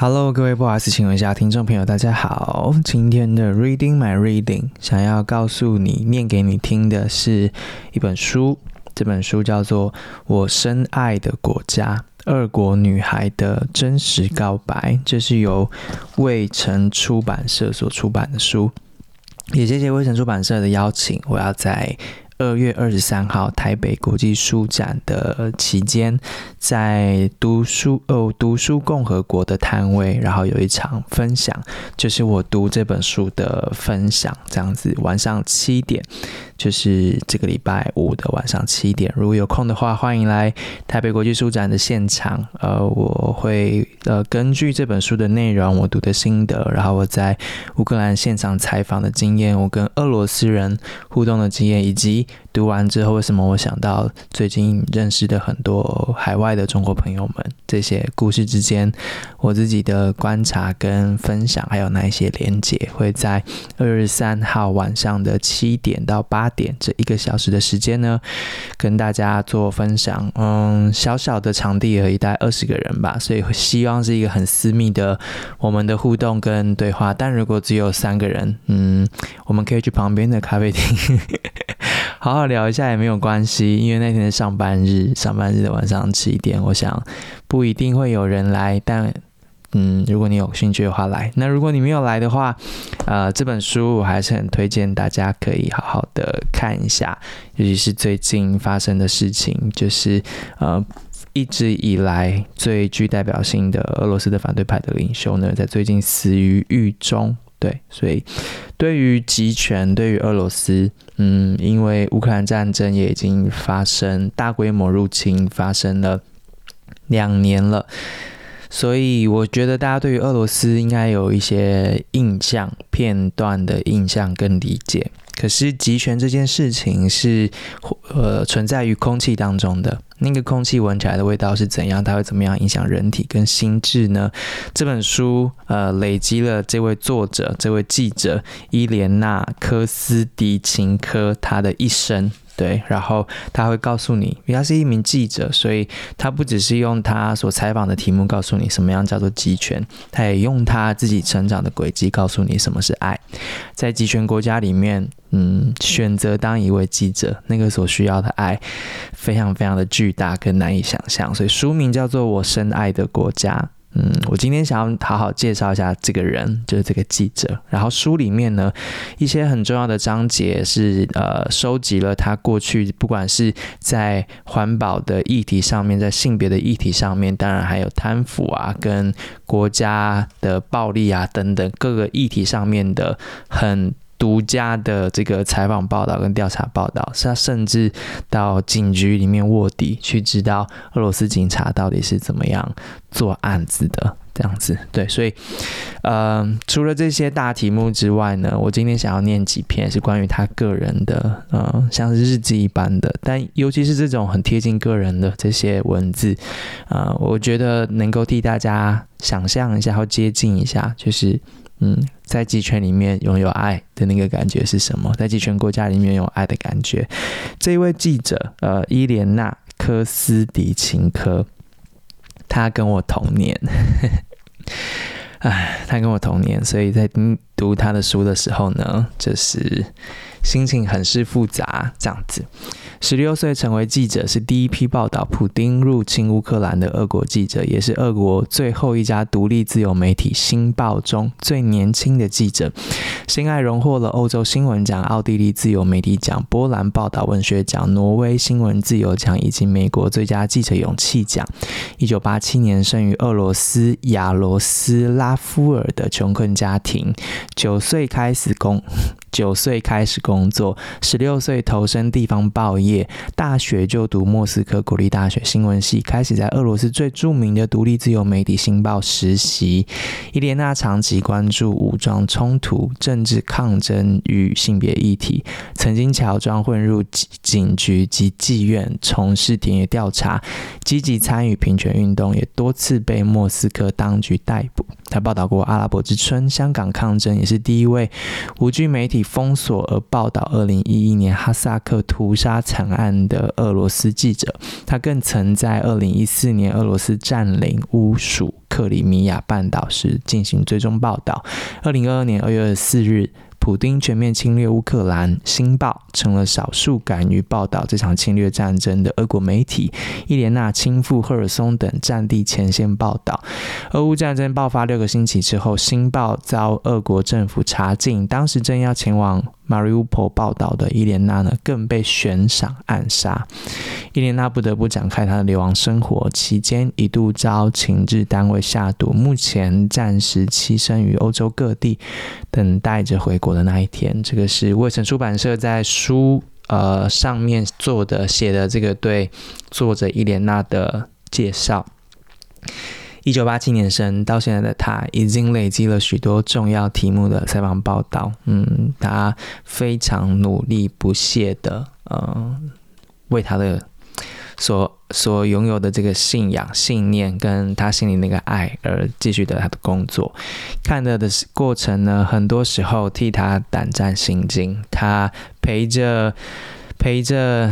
Hello，各位不好意思，请问一下听众朋友，大家好。今天的 Reading My Reading 想要告诉你、念给你听的是一本书，这本书叫做《我深爱的国家：二国女孩的真实告白》，这是由卫城出版社所出版的书。也谢谢卫城出版社的邀请，我要在。二月二十三号，台北国际书展的期间，在读书哦，读书共和国的摊位，然后有一场分享，就是我读这本书的分享，这样子，晚上七点，就是这个礼拜五的晚上七点，如果有空的话，欢迎来台北国际书展的现场。呃，我会呃根据这本书的内容，我读的心得，然后我在乌克兰现场采访的经验，我跟俄罗斯人互动的经验，以及。读完之后，为什么我想到最近认识的很多海外的中国朋友们？这些故事之间，我自己的观察跟分享，还有那一些连结，会在二月三号晚上的七点到八点这一个小时的时间呢，跟大家做分享。嗯，小小的场地而已，大概二十个人吧，所以希望是一个很私密的我们的互动跟对话。但如果只有三个人，嗯，我们可以去旁边的咖啡厅。好好聊一下也没有关系，因为那天是上班日，上班日的晚上七点，我想不一定会有人来，但嗯，如果你有兴趣的话来。那如果你没有来的话，呃，这本书我还是很推荐大家可以好好的看一下，尤其是最近发生的事情，就是呃，一直以来最具代表性的俄罗斯的反对派的领袖呢，在最近死于狱中。对，所以对于集权，对于俄罗斯，嗯，因为乌克兰战争也已经发生，大规模入侵发生了两年了，所以我觉得大家对于俄罗斯应该有一些印象，片段的印象跟理解。可是集权这件事情是，呃，存在于空气当中的。那个空气闻起来的味道是怎样？它会怎么样影响人体跟心智呢？这本书呃，累积了这位作者、这位记者伊莲娜·科斯迪琴科他的一生。对，然后他会告诉你，因为他是一名记者，所以他不只是用他所采访的题目告诉你什么样叫做集权，他也用他自己成长的轨迹告诉你什么是爱。在集权国家里面，嗯，选择当一位记者，那个所需要的爱非常非常的巨大跟难以想象，所以书名叫做《我深爱的国家》。嗯，我今天想要好好介绍一下这个人，就是这个记者。然后书里面呢，一些很重要的章节是呃，收集了他过去不管是在环保的议题上面，在性别的议题上面，当然还有贪腐啊，跟国家的暴力啊等等各个议题上面的很。独家的这个采访报道跟调查报道，是他甚至到警局里面卧底，去知道俄罗斯警察到底是怎么样做案子的，这样子。对，所以，呃，除了这些大题目之外呢，我今天想要念几篇是关于他个人的，呃，像是日记一般的，但尤其是这种很贴近个人的这些文字，呃，我觉得能够替大家想象一下或接近一下，就是。嗯，在集权里面拥有爱的那个感觉是什么？在集权国家里面有爱的感觉。这位记者，呃，伊莲娜·科斯迪琴科，他跟我同年，哎，他跟我同年，所以在读他的书的时候呢，就是心情很是复杂，这样子。十六岁成为记者，是第一批报道普丁入侵乌克兰的俄国记者，也是俄国最后一家独立自由媒体《新报》中最年轻的记者。辛艾荣获了欧洲新闻奖、奥地利自由媒体奖、波兰报道文学奖、挪威新闻自由奖以及美国最佳记者勇气奖。一九八七年生于俄罗斯亚罗斯拉夫尔的穷困家庭，九岁开始工。九岁开始工作，十六岁投身地方报业，大学就读莫斯科国立大学新闻系，开始在俄罗斯最著名的独立自由媒体《新报》实习。伊莲娜长期关注武装冲突、政治抗争与性别议题，曾经乔装混入警局及妓院，从事田野调查，积极参与平权运动，也多次被莫斯科当局逮捕。他报道过阿拉伯之春、香港抗争，也是第一位无惧媒体封锁而报道二零一一年哈萨克屠杀惨案的俄罗斯记者。他更曾在二零一四年俄罗斯占领乌属克里米亚半岛时进行追踪报道。二零二二年二月二十四日。普丁全面侵略乌克兰，《星报》成了少数敢于报道这场侵略战争的俄国媒体。伊莲娜亲赴赫尔松等战地前线报道。俄乌战争爆发六个星期之后，《星报》遭俄国政府查禁，当时正要前往。马里乌波报道的伊莲娜呢，更被悬赏暗杀。伊莲娜不得不展开她的流亡生活，期间一度遭情治单位下毒，目前暂时栖身于欧洲各地，等待着回国那一天。这个是卫城出版社在书呃上面做的写的这个对作者伊莲娜的介绍。一九八七年生，到现在的他已经累积了许多重要题目的采访报道。嗯，他非常努力不懈的，呃，为他的所所拥有的这个信仰、信念，跟他心里那个爱而继续的他的工作。看着的过程呢，很多时候替他胆战心惊。他陪着。陪着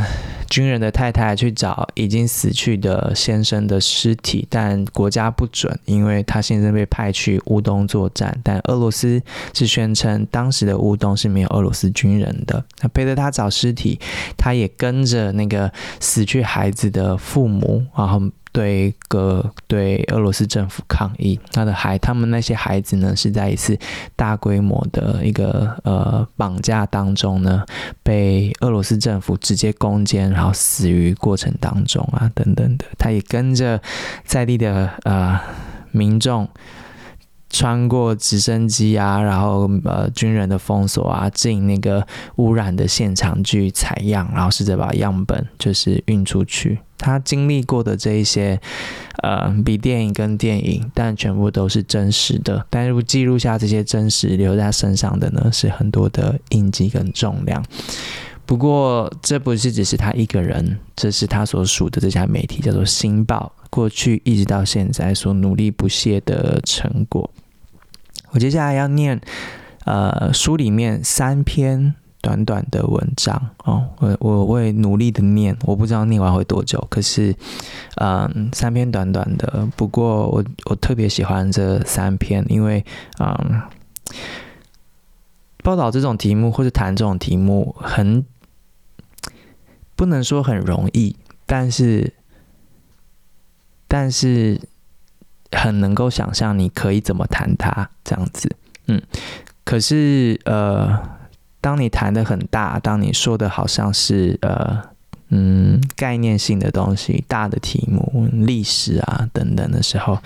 军人的太太去找已经死去的先生的尸体，但国家不准，因为他现在被派去乌东作战。但俄罗斯是宣称当时的乌东是没有俄罗斯军人的。那陪着他找尸体，他也跟着那个死去孩子的父母，然后。对个对俄罗斯政府抗议，他的孩他们那些孩子呢，是在一次大规模的一个呃绑架当中呢，被俄罗斯政府直接攻坚，然后死于过程当中啊等等的。他也跟着在地的呃民众穿过直升机啊，然后呃军人的封锁啊，进那个污染的现场去采样，然后试着把样本就是运出去。他经历过的这一些，呃，比电影跟电影，但全部都是真实的。但是记录下这些真实留在身上的呢，是很多的印记跟重量。不过，这不是只是他一个人，这是他所属的这家媒体叫做《星报》，过去一直到现在所努力不懈的成果。我接下来要念，呃，书里面三篇。短短的文章哦，我我会努力的念，我不知道念完会多久，可是，嗯，三篇短短的，不过我我特别喜欢这三篇，因为嗯，报道这种题目或者谈这种题目很不能说很容易，但是但是很能够想象你可以怎么谈它这样子，嗯，可是呃。当你谈的很大，当你说的好像是呃嗯概念性的东西、大的题目、历史啊等等的时候，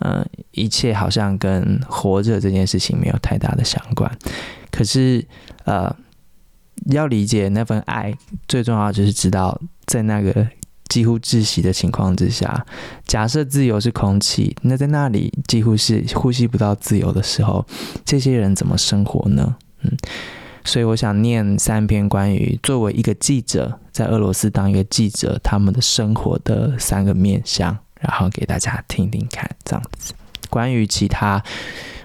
嗯、一切好像跟活着这件事情没有太大的相关。可是呃，要理解那份爱，最重要就是知道，在那个几乎窒息的情况之下，假设自由是空气，那在那里几乎是呼吸不到自由的时候，这些人怎么生活呢？嗯。所以我想念三篇关于作为一个记者在俄罗斯当一个记者他们的生活的三个面向，然后给大家听听看，这样子。关于其他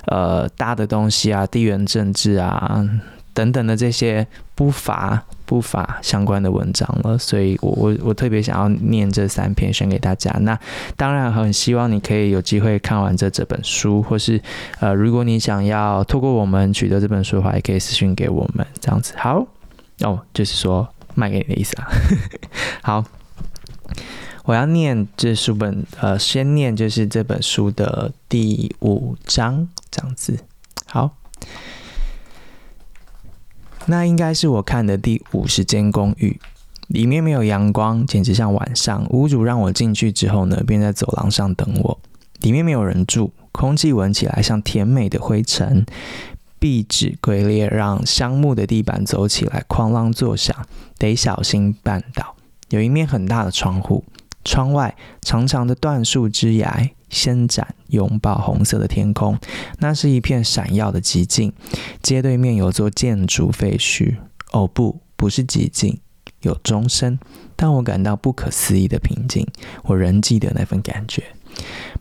呃大的东西啊，地缘政治啊。等等的这些不乏不乏相关的文章了，所以我我我特别想要念这三篇选给大家。那当然很希望你可以有机会看完这这本书，或是呃，如果你想要透过我们取得这本书的话，也可以私讯给我们这样子。好，哦，就是说卖给你的意思啊。好，我要念这书本，呃，先念就是这本书的第五章这样子。好。那应该是我看的第五十间公寓，里面没有阳光，简直像晚上。屋主让我进去之后呢，便在走廊上等我。里面没有人住，空气闻起来像甜美的灰尘，壁纸龟裂，让香木的地板走起来哐啷作响，得小心绊倒。有一面很大的窗户，窗外长长的断树枝桠。伸展，拥抱红色的天空，那是一片闪耀的寂静。街对面有座建筑废墟。哦，不，不是寂静，有钟声。但我感到不可思议的平静。我仍记得那份感觉。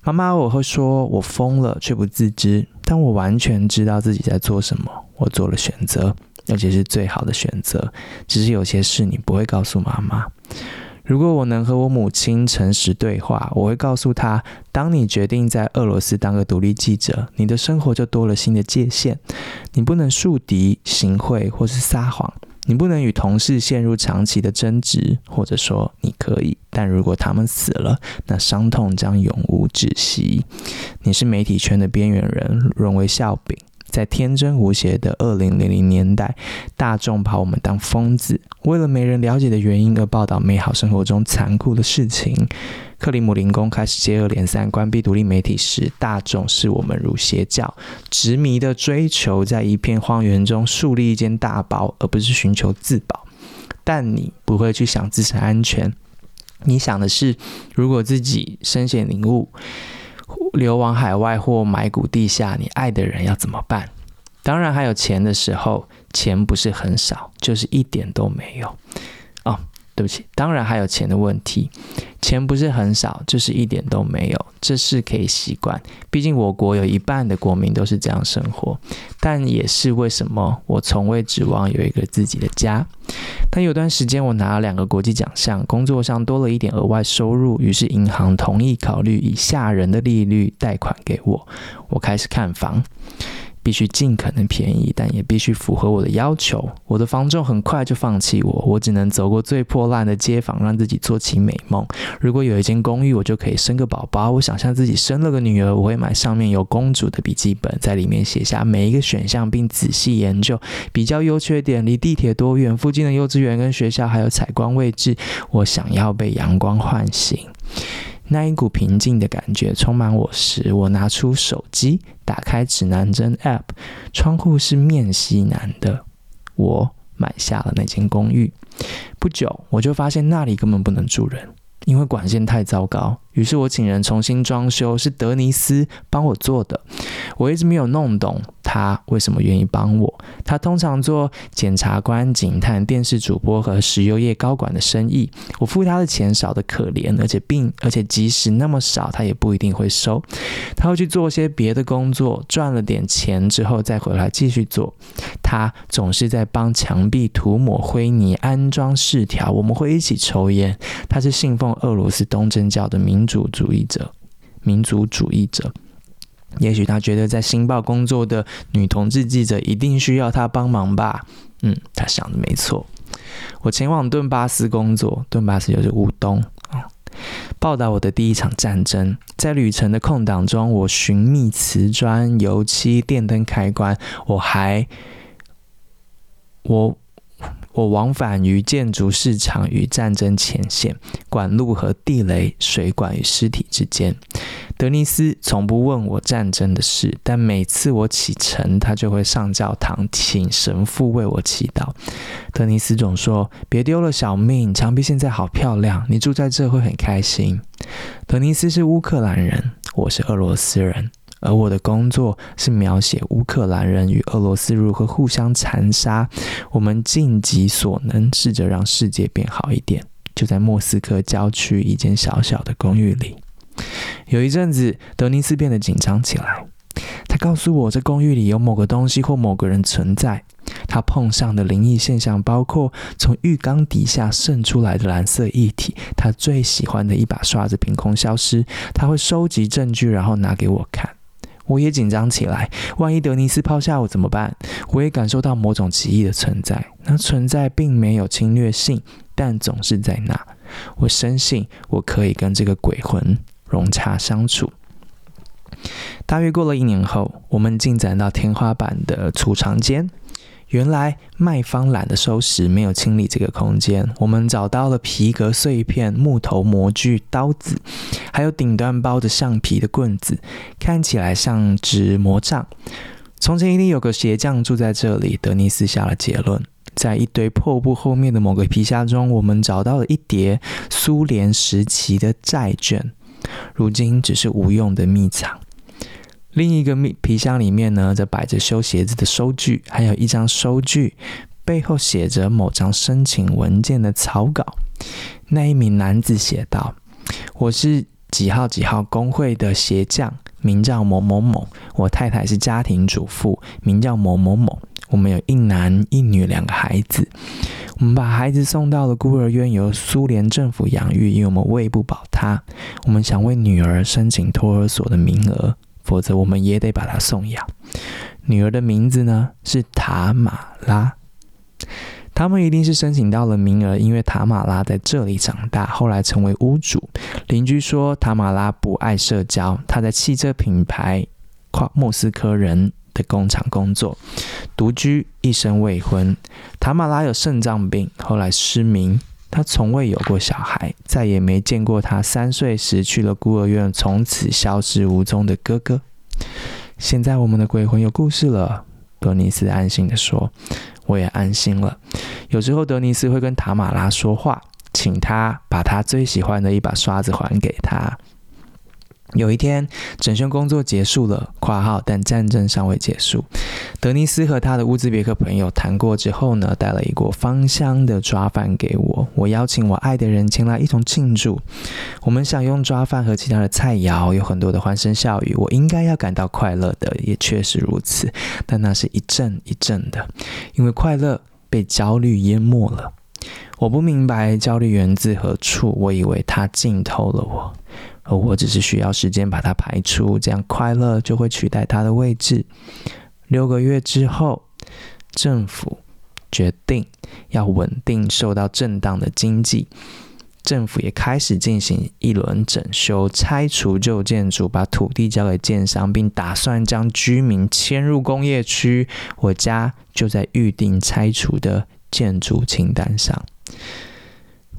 妈妈，我会说我疯了，却不自知，但我完全知道自己在做什么。我做了选择，而且是最好的选择。只是有些事你不会告诉妈妈。如果我能和我母亲诚实对话，我会告诉她：当你决定在俄罗斯当个独立记者，你的生活就多了新的界限。你不能树敌、行贿或是撒谎。你不能与同事陷入长期的争执，或者说你可以，但如果他们死了，那伤痛将永无止息。你是媒体圈的边缘人，沦为笑柄。在天真无邪的二零零零年代，大众把我们当疯子，为了没人了解的原因而报道美好生活中残酷的事情。克里姆林宫开始接二连三关闭独立媒体时，大众视我们如邪教，执迷的追求在一片荒原中树立一间大堡，而不是寻求自保。但你不会去想自身安全，你想的是，如果自己身陷囹圄，流亡海外或埋骨地下，你爱的人要怎么办？当然，还有钱的时候，钱不是很少，就是一点都没有。对不起，当然还有钱的问题，钱不是很少，就是一点都没有，这是可以习惯。毕竟我国有一半的国民都是这样生活，但也是为什么我从未指望有一个自己的家。但有段时间我拿了两个国际奖项，工作上多了一点额外收入，于是银行同意考虑以吓人的利率贷款给我，我开始看房。必须尽可能便宜，但也必须符合我的要求。我的房仲很快就放弃我，我只能走过最破烂的街坊，让自己做起美梦。如果有一间公寓，我就可以生个宝宝。我想象自己生了个女儿，我会买上面有公主的笔记本，在里面写下每一个选项，并仔细研究，比较优缺点，离地铁多远，附近的幼稚园跟学校还有采光位置。我想要被阳光唤醒。那一股平静的感觉充满我时，我拿出手机，打开指南针 App，窗户是面西南的。我买下了那间公寓。不久，我就发现那里根本不能住人，因为管线太糟糕。于是我请人重新装修，是德尼斯帮我做的。我一直没有弄懂他为什么愿意帮我。他通常做检察官、警探、电视主播和石油业高管的生意。我付他的钱少得可怜，而且并而且即使那么少，他也不一定会收。他会去做些别的工作，赚了点钱之后再回来继续做。他总是在帮墙壁涂抹灰泥、安装饰条。我们会一起抽烟。他是信奉俄罗斯东正教的民。民主主义者，民族主义者，也许他觉得在《新报》工作的女同志记者一定需要他帮忙吧？嗯，他想的没错。我前往顿巴斯工作，顿巴斯就是乌东啊，报道我的第一场战争。在旅程的空档中，我寻觅瓷砖、油漆、电灯开关，我还我。我往返于建筑市场与战争前线，管路和地雷、水管与尸体之间。德尼斯从不问我战争的事，但每次我启程，他就会上教堂，请神父为我祈祷。德尼斯总说：“别丢了小命，墙壁现在好漂亮，你住在这会很开心。”德尼斯是乌克兰人，我是俄罗斯人。而我的工作是描写乌克兰人与俄罗斯如何互相残杀。我们尽己所能，试着让世界变好一点。就在莫斯科郊区一间小小的公寓里，有一阵子，德尼斯变得紧张起来。他告诉我，这公寓里有某个东西或某个人存在。他碰上的灵异现象包括从浴缸底下渗出来的蓝色液体，他最喜欢的一把刷子凭空消失。他会收集证据，然后拿给我看。我也紧张起来，万一德尼斯抛下我怎么办？我也感受到某种奇异的存在，那存在并没有侵略性，但总是在那。我深信我可以跟这个鬼魂融洽相处。大约过了一年后，我们进展到天花板的储藏间。原来卖方懒得收拾，没有清理这个空间。我们找到了皮革碎片、木头模具、刀子，还有顶端包着橡皮的棍子，看起来像只魔杖。从前一定有个鞋匠住在这里。德尼斯下了结论。在一堆破布后面的某个皮箱中，我们找到了一叠苏联时期的债券，如今只是无用的秘藏。另一个皮箱里面呢，则摆着修鞋子的收据，还有一张收据，背后写着某张申请文件的草稿。那一名男子写道：“我是几号几号工会的鞋匠，名叫某某某。我太太是家庭主妇，名叫某某某。我们有一男一女两个孩子。我们把孩子送到了孤儿院，由苏联政府养育，因为我们喂不饱他。我们想为女儿申请托儿所的名额，否则我们也得把她送养。女儿的名字呢，是塔玛拉。他们一定是申请到了名额，因为塔玛拉在这里长大，后来成为屋主。邻居说塔玛拉不爱社交，她在汽车品牌跨莫斯科人的工厂工作，独居，一生未婚。塔玛拉有肾脏病，后来失明，他从未有过小孩，再也没见过他三岁时去了孤儿院，从此消失无踪的哥哥。现在我们的鬼魂有故事了，德尼斯安心地说。我也安心了。有时候德尼斯会跟塔玛拉说话，请他把他最喜欢的一把刷子还给他。有一天，整修工作结束了（括号但战争尚未结束）。德尼斯和他的乌兹别克朋友谈过之后呢，带了一锅芳香的抓饭给我。我邀请我爱的人前来一同庆祝。我们享用抓饭和其他的菜肴，有很多的欢声笑语。我应该要感到快乐的，也确实如此。但那是一阵一阵的，因为快乐被焦虑淹没了。我不明白焦虑源自何处，我以为它浸透了我。而我只是需要时间把它排出，这样快乐就会取代它的位置。六个月之后，政府决定要稳定受到震荡的经济，政府也开始进行一轮整修，拆除旧建筑，把土地交给建商，并打算将居民迁入工业区。我家就在预定拆除的建筑清单上。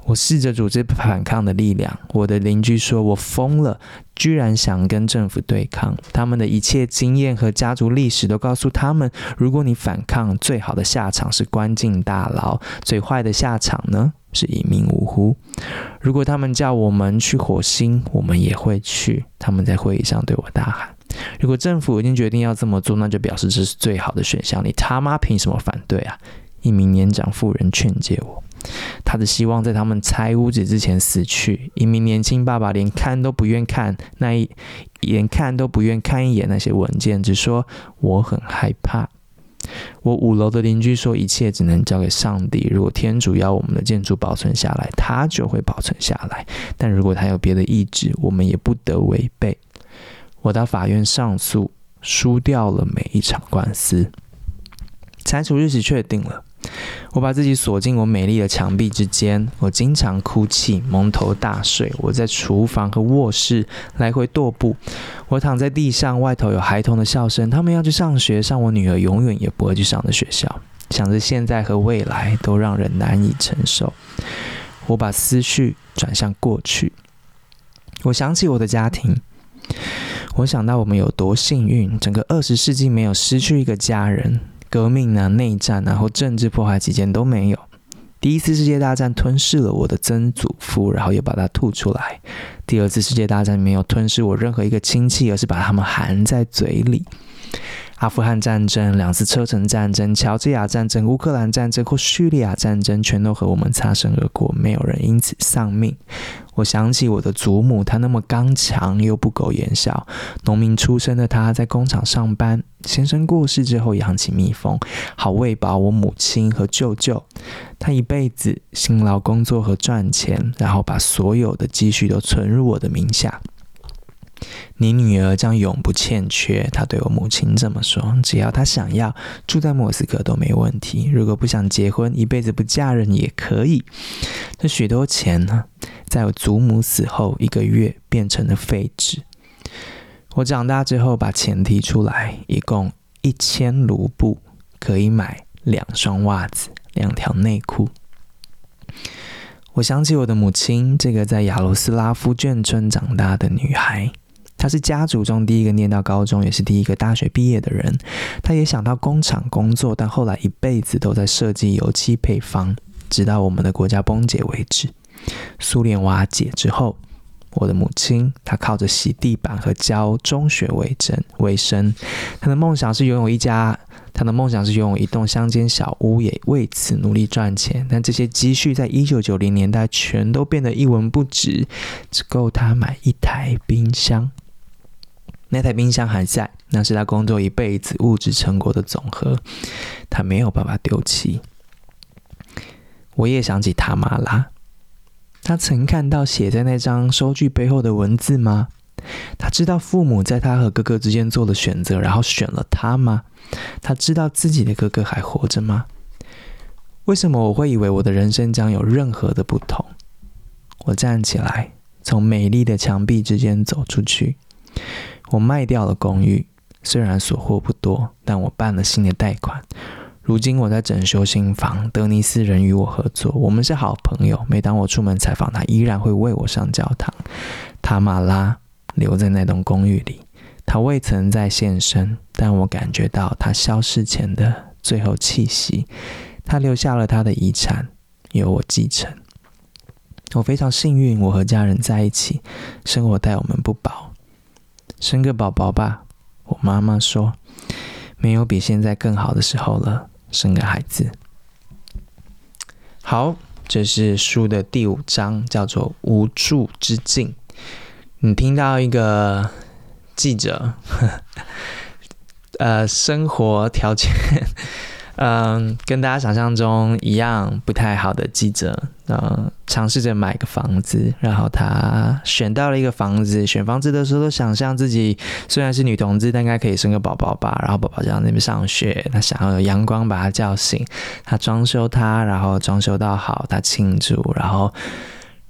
我试着组织反抗的力量。我的邻居说我疯了，居然想跟政府对抗。他们的一切经验和家族历史都告诉他们，如果你反抗，最好的下场是关进大牢，最坏的下场呢，是一命呜呼。如果他们叫我们去火星，我们也会去。他们在会议上对我大喊：“如果政府已经决定要这么做，那就表示这是最好的选项。你他妈凭什么反对啊？”一名年长妇人劝诫我。他的希望在他们拆屋子之前死去。一名年轻爸爸连看都不愿看，那一连看都不愿看一眼那些文件，只说我很害怕。我五楼的邻居说，一切只能交给上帝。如果天主要我们的建筑保存下来，他就会保存下来；但如果他有别的意志，我们也不得违背。我到法院上诉，输掉了每一场官司。拆除日期确定了。我把自己锁进我美丽的墙壁之间，我经常哭泣，蒙头大睡。我在厨房和卧室来回踱步。我躺在地上，外头有孩童的笑声，他们要去上学，上我女儿永远也不会去上的学校。想着现在和未来，都让人难以承受。我把思绪转向过去，我想起我的家庭，我想到我们有多幸运，整个二十世纪没有失去一个家人。革命啊，内战然后政治破坏期间都没有。第一次世界大战吞噬了我的曾祖父，然后又把它吐出来。第二次世界大战没有吞噬我任何一个亲戚，而是把他们含在嘴里。阿富汗战争、两次车臣战争、乔治亚战争、乌克兰战争或叙利亚战争，全都和我们擦身而过，没有人因此丧命。我想起我的祖母，她那么刚强又不苟言笑。农民出身的她，在工厂上班。先生过世之后，养起蜜蜂，好喂饱我母亲和舅舅。她一辈子辛劳工作和赚钱，然后把所有的积蓄都存入我的名下。你女儿将永不欠缺，她对我母亲这么说。只要她想要住在莫斯科都没问题。如果不想结婚，一辈子不嫁人也可以。这许多钱呢，在我祖母死后一个月变成了废纸。我长大之后把钱提出来，一共一千卢布，可以买两双袜子、两条内裤。我想起我的母亲，这个在亚罗斯拉夫眷村长大的女孩。她是家族中第一个念到高中，也是第一个大学毕业的人。她也想到工厂工作，但后来一辈子都在设计油漆配方，直到我们的国家崩解为止。苏联瓦解之后，我的母亲，她靠着洗地板和教中学为生为生。她的梦想是拥有一家，她的梦想是拥有一栋乡间小屋，也为此努力赚钱。但这些积蓄在一九九零年代全都变得一文不值，只够她买一台冰箱。那台冰箱还在，那是他工作一辈子物质成果的总和，他没有办法丢弃。我也想起他妈啦。他曾看到写在那张收据背后的文字吗？他知道父母在他和哥哥之间做了选择，然后选了他吗？他知道自己的哥哥还活着吗？为什么我会以为我的人生将有任何的不同？我站起来，从美丽的墙壁之间走出去。我卖掉了公寓，虽然所获不多，但我办了新的贷款。如今我在整修新房，德尼斯人与我合作，我们是好朋友。每当我出门采访他，依然会为我上教堂。塔玛拉留在那栋公寓里，他未曾再现身，但我感觉到他消逝前的最后气息。他留下了他的遗产，由我继承。我非常幸运，我和家人在一起，生活待我们不薄。生个宝宝吧，我妈妈说，没有比现在更好的时候了。生个孩子，好，这是书的第五章，叫做“无助之境”。你听到一个记者，呃，生活条件。嗯，跟大家想象中一样不太好的记者，嗯，尝试着买个房子，然后他选到了一个房子，选房子的时候都想象自己虽然是女同志，但应该可以生个宝宝吧，然后宝宝就在那边上学，他想要有阳光把他叫醒，他装修他，然后装修到好，他庆祝，然后，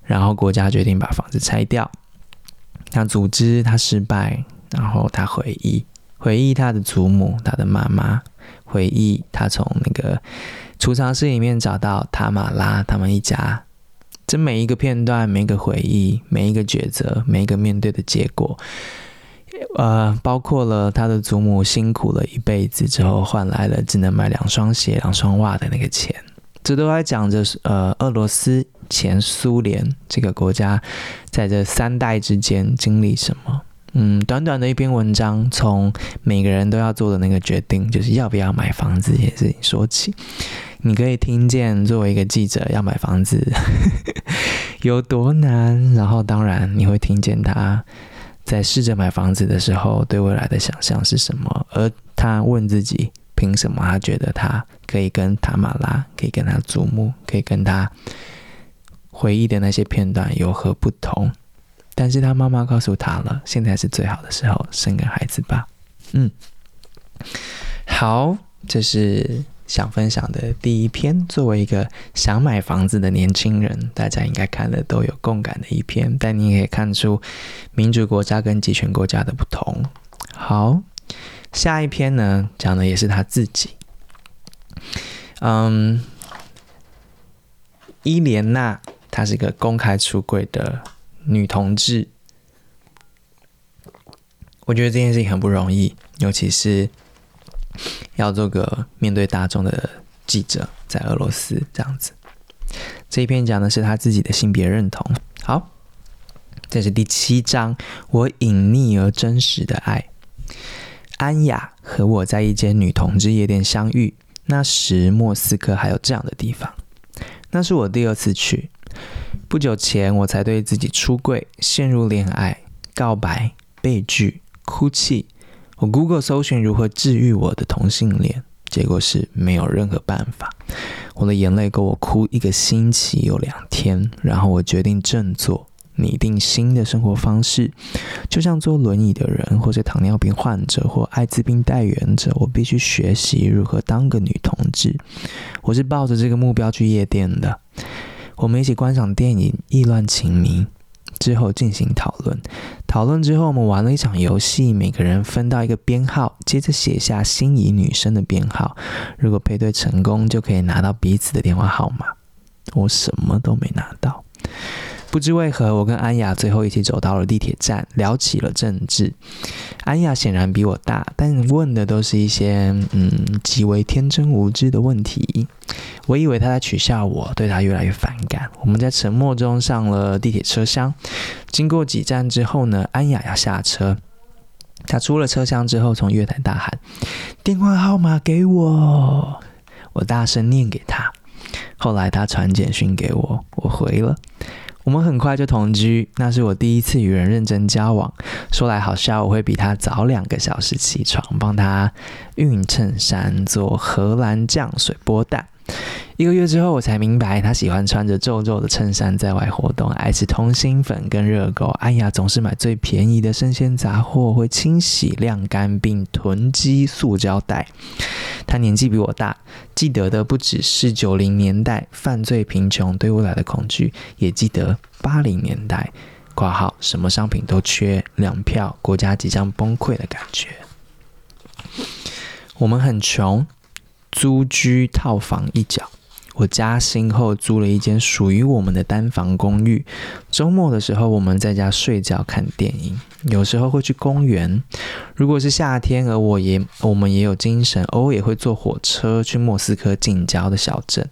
然后国家决定把房子拆掉，他组织他失败，然后他回忆，回忆他的祖母，他的妈妈。回忆他从那个储藏室里面找到塔玛拉他们一家，这每一个片段、每一个回忆、每一个抉择、每一个面对的结果，呃，包括了他的祖母辛苦了一辈子之后换来了只能买两双鞋、两双袜的那个钱，这都在讲着呃，俄罗斯前苏联这个国家在这三代之间经历什么。嗯，短短的一篇文章，从每个人都要做的那个决定，就是要不要买房子，也是说起。你可以听见，作为一个记者要买房子 有多难，然后当然你会听见他在试着买房子的时候，对未来的想象是什么，而他问自己，凭什么他觉得他可以跟塔玛拉，可以跟他祖母，可以跟他回忆的那些片段有何不同？但是他妈妈告诉他了，现在是最好的时候，生个孩子吧。嗯，好，这是想分享的第一篇。作为一个想买房子的年轻人，大家应该看了都有共感的一篇。但你也可以看出民主国家跟集权国家的不同。好，下一篇呢，讲的也是他自己。嗯，伊莲娜，她是一个公开出柜的。女同志，我觉得这件事情很不容易，尤其是要做个面对大众的记者，在俄罗斯这样子。这一篇讲的是他自己的性别认同。好，这是第七章，我隐匿而真实的爱。安雅和我在一间女同志夜店相遇，那时莫斯科还有这样的地方，那是我第二次去。不久前，我才对自己出柜、陷入恋爱、告白、被拒、哭泣。我 Google 搜寻如何治愈我的同性恋，结果是没有任何办法。我的眼泪够我哭一个星期有两天。然后我决定振作，拟定新的生活方式。就像坐轮椅的人，或者糖尿病患者，或艾滋病带原者，我必须学习如何当个女同志。我是抱着这个目标去夜店的。我们一起观赏电影，意乱情迷，之后进行讨论。讨论之后，我们玩了一场游戏，每个人分到一个编号，接着写下心仪女生的编号。如果配对成功，就可以拿到彼此的电话号码。我什么都没拿到。不知为何，我跟安雅最后一起走到了地铁站，聊起了政治。安雅显然比我大，但问的都是一些嗯极为天真无知的问题。我以为他在取笑我，对他越来越反感。我们在沉默中上了地铁车厢。经过几站之后呢，安雅要下车。他出了车厢之后，从月台大喊：“电话号码给我！”我大声念给他。后来他传简讯给我，我回了。我们很快就同居，那是我第一次与人认真交往。说来好笑，我会比他早两个小时起床，帮他熨衬衫，做荷兰酱水波蛋。一个月之后，我才明白他喜欢穿着皱皱的衬衫在外活动，爱吃通心粉跟热狗。安雅总是买最便宜的生鲜杂货，会清洗晾干并囤积塑胶袋。他年纪比我大，记得的不只是九零年代犯罪贫穷对未来的恐惧，也记得八零年代（括号什么商品都缺，粮票国家即将崩溃的感觉）。我们很穷，租居套房一角。我加薪后租了一间属于我们的单房公寓。周末的时候，我们在家睡觉看电影，有时候会去公园。如果是夏天，而我也我们也有精神，偶尔也会坐火车去莫斯科近郊的小镇。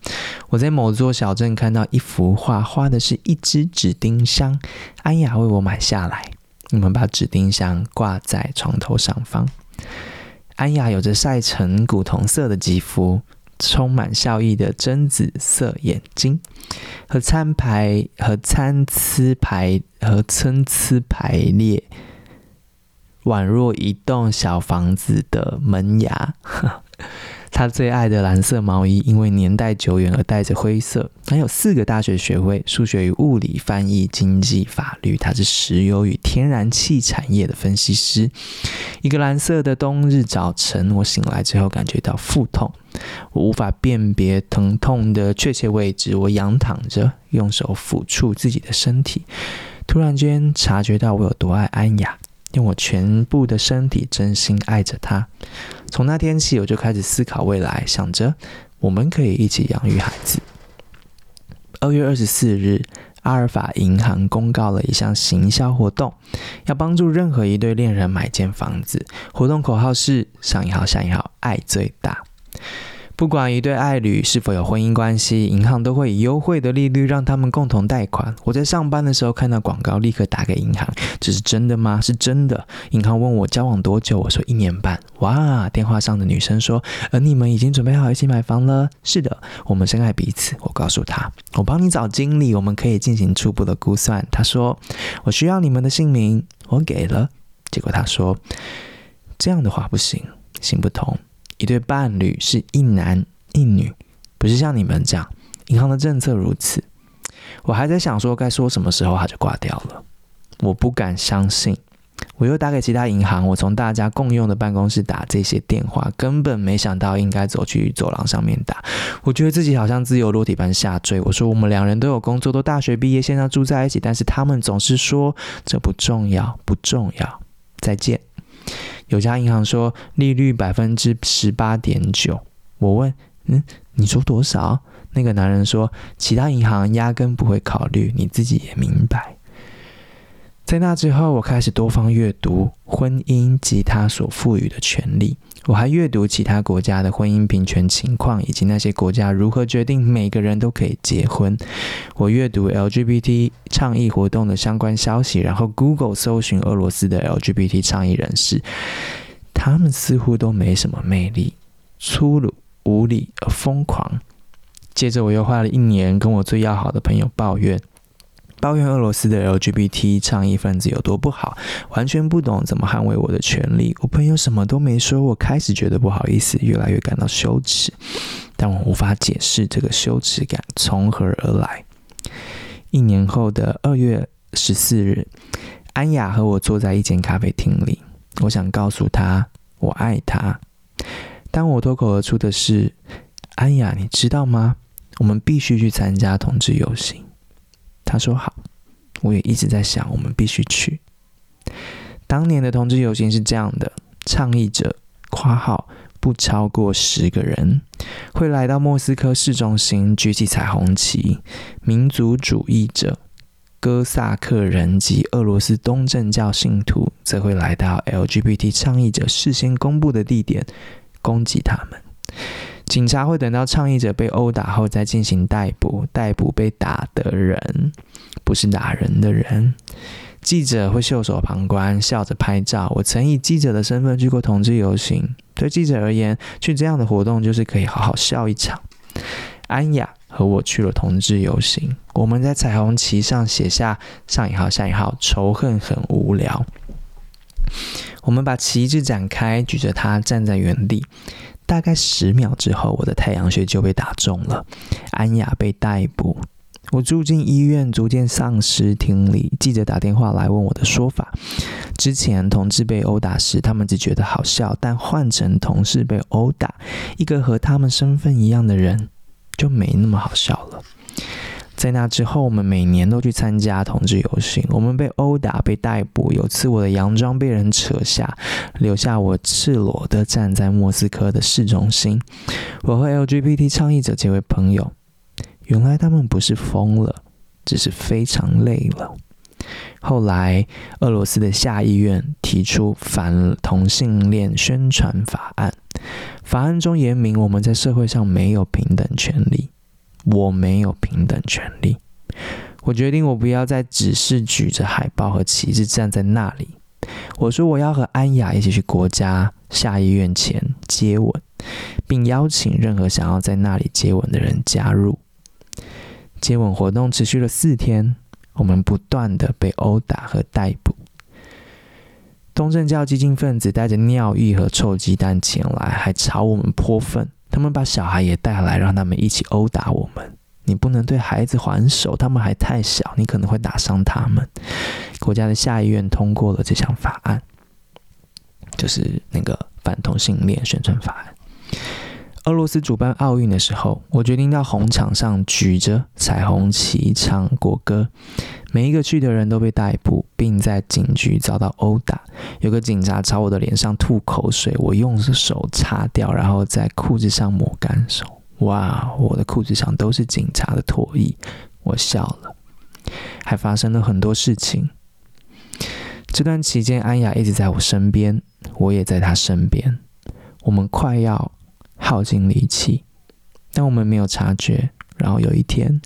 我在某座小镇看到一幅画，画的是一只纸丁香，安雅为我买下来。我们把纸丁香挂在床头上方。安雅有着晒成古铜色的肌肤。充满笑意的榛紫色眼睛，和参排和参差排和参差排列，宛若一栋小房子的门牙。他最爱的蓝色毛衣，因为年代久远而带着灰色。他有四个大学学位：数学与物理、翻译、经济、法律。他是石油与天然气产业的分析师。一个蓝色的冬日早晨，我醒来之后感觉到腹痛，我无法辨别疼痛的确切位置。我仰躺着，用手抚触自己的身体，突然间察觉到我有多爱安雅。用我全部的身体真心爱着他。从那天起，我就开始思考未来，想着我们可以一起养育孩子。二月二十四日，阿尔法银行公告了一项行销活动，要帮助任何一对恋人买间房子。活动口号是“上一号下一号，爱最大”。不管一对爱侣是否有婚姻关系，银行都会以优惠的利率让他们共同贷款。我在上班的时候看到广告，立刻打给银行：“这是真的吗？”“是真的。”银行问我交往多久，我说一年半。哇！电话上的女生说：“而你们已经准备好一起买房了？”“是的，我们深爱彼此。”我告诉她：“我帮你找经理，我们可以进行初步的估算。”她说：“我需要你们的姓名。”我给了，结果她说：“这样的话不行，行不通。”一对伴侣是一男一女，不是像你们这样。银行的政策如此，我还在想说该说什么时候他就挂掉了。我不敢相信，我又打给其他银行，我从大家共用的办公室打这些电话，根本没想到应该走去走廊上面打。我觉得自己好像自由落体般下坠。我说我们两人都有工作，都大学毕业，现在住在一起，但是他们总是说这不重要，不重要。再见。有家银行说利率百分之十八点九，我问，嗯，你说多少？那个男人说，其他银行压根不会考虑，你自己也明白。在那之后，我开始多方阅读婚姻及他所赋予的权利。我还阅读其他国家的婚姻平权情况，以及那些国家如何决定每个人都可以结婚。我阅读 LGBT 倡议活动的相关消息，然后 Google 搜寻俄罗斯的 LGBT 倡议人士，他们似乎都没什么魅力，粗鲁、无理而疯狂。接着，我又花了一年跟我最要好的朋友抱怨。抱怨俄罗斯的 LGBT 倡议分子有多不好，完全不懂怎么捍卫我的权利。我朋友什么都没说，我开始觉得不好意思，越来越感到羞耻，但我无法解释这个羞耻感从何而来。一年后的二月十四日，安雅和我坐在一间咖啡厅里，我想告诉她我爱她。当我脱口而出的是：“安雅，你知道吗？我们必须去参加同志游行。”他说好，我也一直在想，我们必须去。当年的同志游行是这样的：倡议者（括号不超过十个人）会来到莫斯科市中心举起彩虹旗；民族主义者哥萨克人及俄罗斯东正教信徒则会来到 LGBT 倡议者事先公布的地点攻击他们。警察会等到倡议者被殴打后再进行逮捕，逮捕被打的人，不是打人的人。记者会袖手旁观，笑着拍照。我曾以记者的身份去过同志游行，对记者而言，去这样的活动就是可以好好笑一场。安雅和我去了同志游行，我们在彩虹旗上写下上引号下引号，仇恨很无聊。我们把旗帜展开，举着它站在原地。大概十秒之后，我的太阳穴就被打中了。安雅被逮捕，我住进医院，逐渐丧失听力。记者打电话来问我的说法。之前同志被殴打时，他们只觉得好笑，但换成同事被殴打，一个和他们身份一样的人，就没那么好笑了。在那之后，我们每年都去参加同志游行。我们被殴打、被逮捕，有次我的洋装被人扯下，留下我赤裸的站在莫斯科的市中心。我和 LGBT 倡议者结为朋友。原来他们不是疯了，只是非常累了。后来，俄罗斯的下议院提出反同性恋宣传法案，法案中言明我们在社会上没有平等权利。我没有平等权利。我决定，我不要再只是举着海报和旗帜站在那里。我说，我要和安雅一起去国家下议院前接吻，并邀请任何想要在那里接吻的人加入。接吻活动持续了四天，我们不断地被殴打和逮捕。东正教激进分子带着尿液和臭鸡蛋前来，还朝我们泼粪。他们把小孩也带来，让他们一起殴打我们。你不能对孩子还手，他们还太小，你可能会打伤他们。国家的下议院通过了这项法案，就是那个反同性恋宣传法案。俄罗斯主办奥运的时候，我决定到红场上举着彩虹旗唱国歌。每一个去的人都被逮捕，并在警局遭到殴打。有个警察朝我的脸上吐口水，我用手擦掉，然后在裤子上抹干手。哇，我的裤子上都是警察的唾液。我笑了。还发生了很多事情。这段期间，安雅一直在我身边，我也在她身边。我们快要耗尽力气，但我们没有察觉。然后有一天，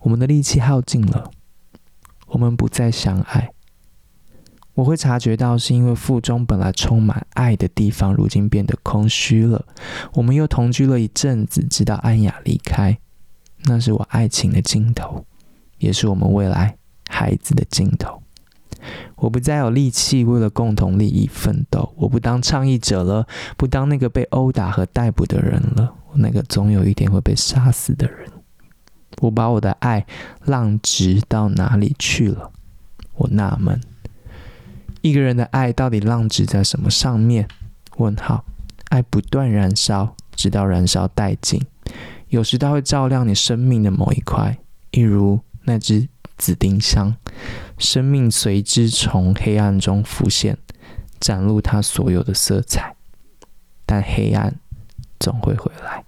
我们的力气耗尽了。我们不再相爱，我会察觉到是因为腹中本来充满爱的地方，如今变得空虚了。我们又同居了一阵子，直到安雅离开，那是我爱情的尽头，也是我们未来孩子的尽头。我不再有力气为了共同利益奋斗，我不当倡议者了，不当那个被殴打和逮捕的人了，我那个总有一天会被杀死的人。我把我的爱浪直到哪里去了？我纳闷，一个人的爱到底浪直在什么上面？问号，爱不断燃烧，直到燃烧殆尽。有时它会照亮你生命的某一块，一如那只紫丁香，生命随之从黑暗中浮现，展露它所有的色彩。但黑暗总会回来。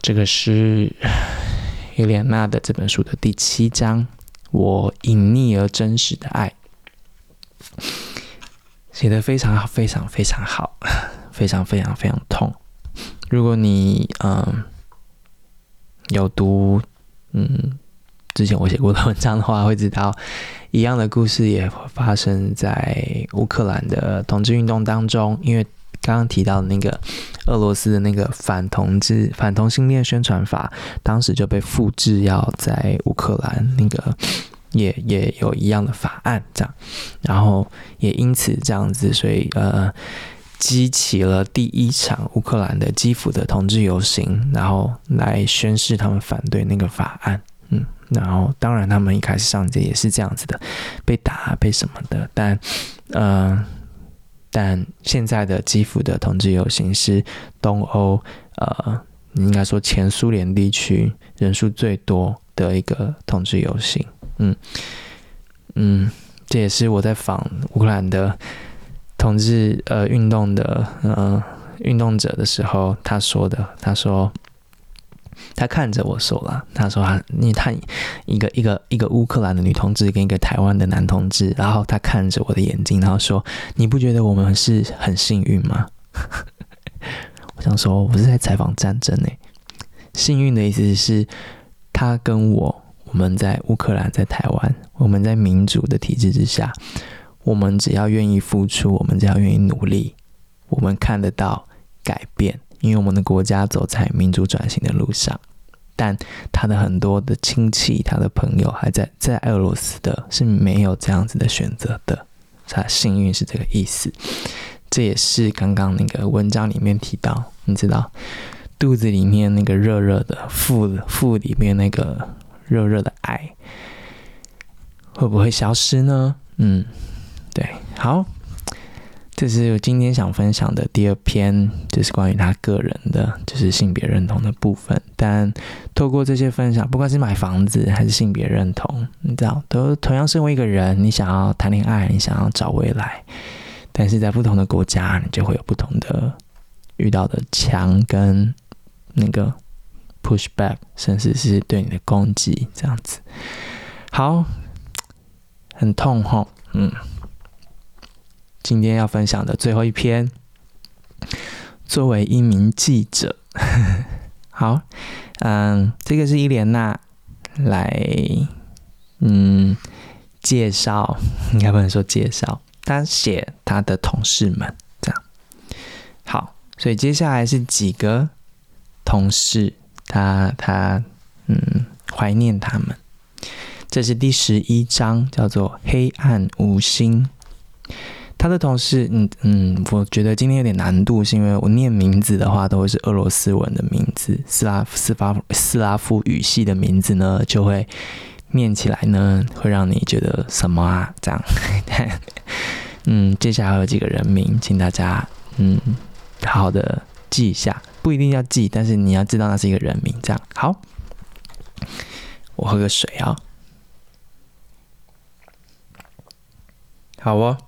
这个是伊莲娜的这本书的第七章，我隐匿而真实的爱，写得非常好，非常非常好，非常非常非常痛。如果你嗯有读嗯之前我写过的文章的话，会知道一样的故事也发生在乌克兰的同志运动当中，因为。刚刚提到的那个俄罗斯的那个反同志、反同性恋宣传法，当时就被复制，要在乌克兰那个也也有一样的法案，这样，然后也因此这样子，所以呃，激起了第一场乌克兰的基辅的同志游行，然后来宣示他们反对那个法案，嗯，然后当然他们一开始上街也是这样子的，被打被什么的，但呃。但现在的基辅的同志游行是东欧，呃，应该说前苏联地区人数最多的一个同志游行。嗯嗯，这也是我在访乌克兰的同志呃运动的呃运动者的时候他说的。他说，他看着我说了，他说他，你看一个一个一个乌克兰的女同志跟一个台湾的男同志，然后他看着我的眼睛，然后说，你不觉得我们是很幸运吗？我想说，我是在采访战争诶。幸运的意思是，他跟我，我们在乌克兰，在台湾，我们在民主的体制之下，我们只要愿意付出，我们只要愿意努力，我们看得到改变。因为我们的国家走在民主转型的路上，但他的很多的亲戚、他的朋友还在在俄罗斯的，是没有这样子的选择的。他幸运是这个意思，这也是刚刚那个文章里面提到，你知道，肚子里面那个热热的腹腹里面那个热热的爱，会不会消失呢？嗯，对，好。这是我今天想分享的第二篇，就是关于他个人的，就是性别认同的部分。但透过这些分享，不管是买房子还是性别认同，你知道，都同样身为一个人，你想要谈恋爱，你想要找未来，但是在不同的国家，你就会有不同的遇到的墙跟那个 push back，甚至是对你的攻击，这样子。好，很痛吼，嗯。今天要分享的最后一篇，作为一名记者，好，嗯，这个是伊莲娜来，嗯，介绍，应该不能说介绍，他写他的同事们这样。好，所以接下来是几个同事，他他嗯怀念他们。这是第十一章，叫做《黑暗无心》。他的同事，嗯嗯，我觉得今天有点难度，是因为我念名字的话都会是俄罗斯文的名字，斯拉夫斯拉斯拉夫语系的名字呢，就会念起来呢，会让你觉得什么啊？这样，嗯，接下来还有几个人名，请大家嗯好好的记一下，不一定要记，但是你要知道那是一个人名。这样好，我喝个水啊，好哦。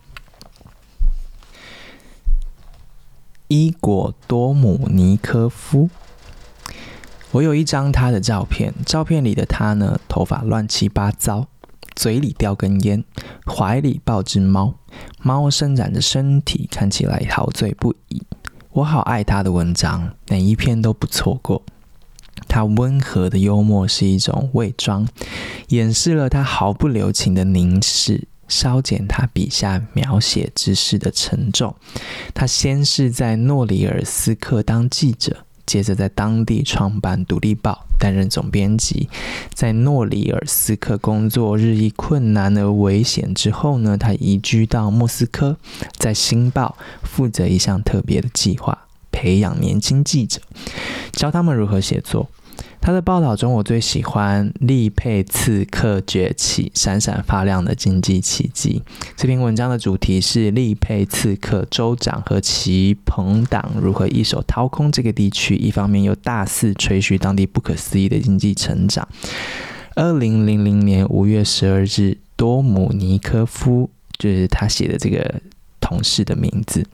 伊果多姆尼科夫，我有一张他的照片。照片里的他呢，头发乱七八糟，嘴里叼根烟，怀里抱只猫，猫伸展着身体，看起来陶醉不已。我好爱他的文章，每一篇都不错过。他温和的幽默是一种伪装，掩饰了他毫不留情的凝视。稍减他笔下描写之事的沉重。他先是在诺里尔斯克当记者，接着在当地创办《独立报》，担任总编辑。在诺里尔斯克工作日益困难而危险之后呢，他移居到莫斯科，在《新报》负责一项特别的计划，培养年轻记者，教他们如何写作。他的报道中，我最喜欢利佩茨克崛起，闪闪发亮的经济奇迹。这篇文章的主题是利佩茨克州长和其朋党如何一手掏空这个地区，一方面又大肆吹嘘当地不可思议的经济成长。二零零零年五月十二日，多姆尼科夫就是他写的这个同事的名字。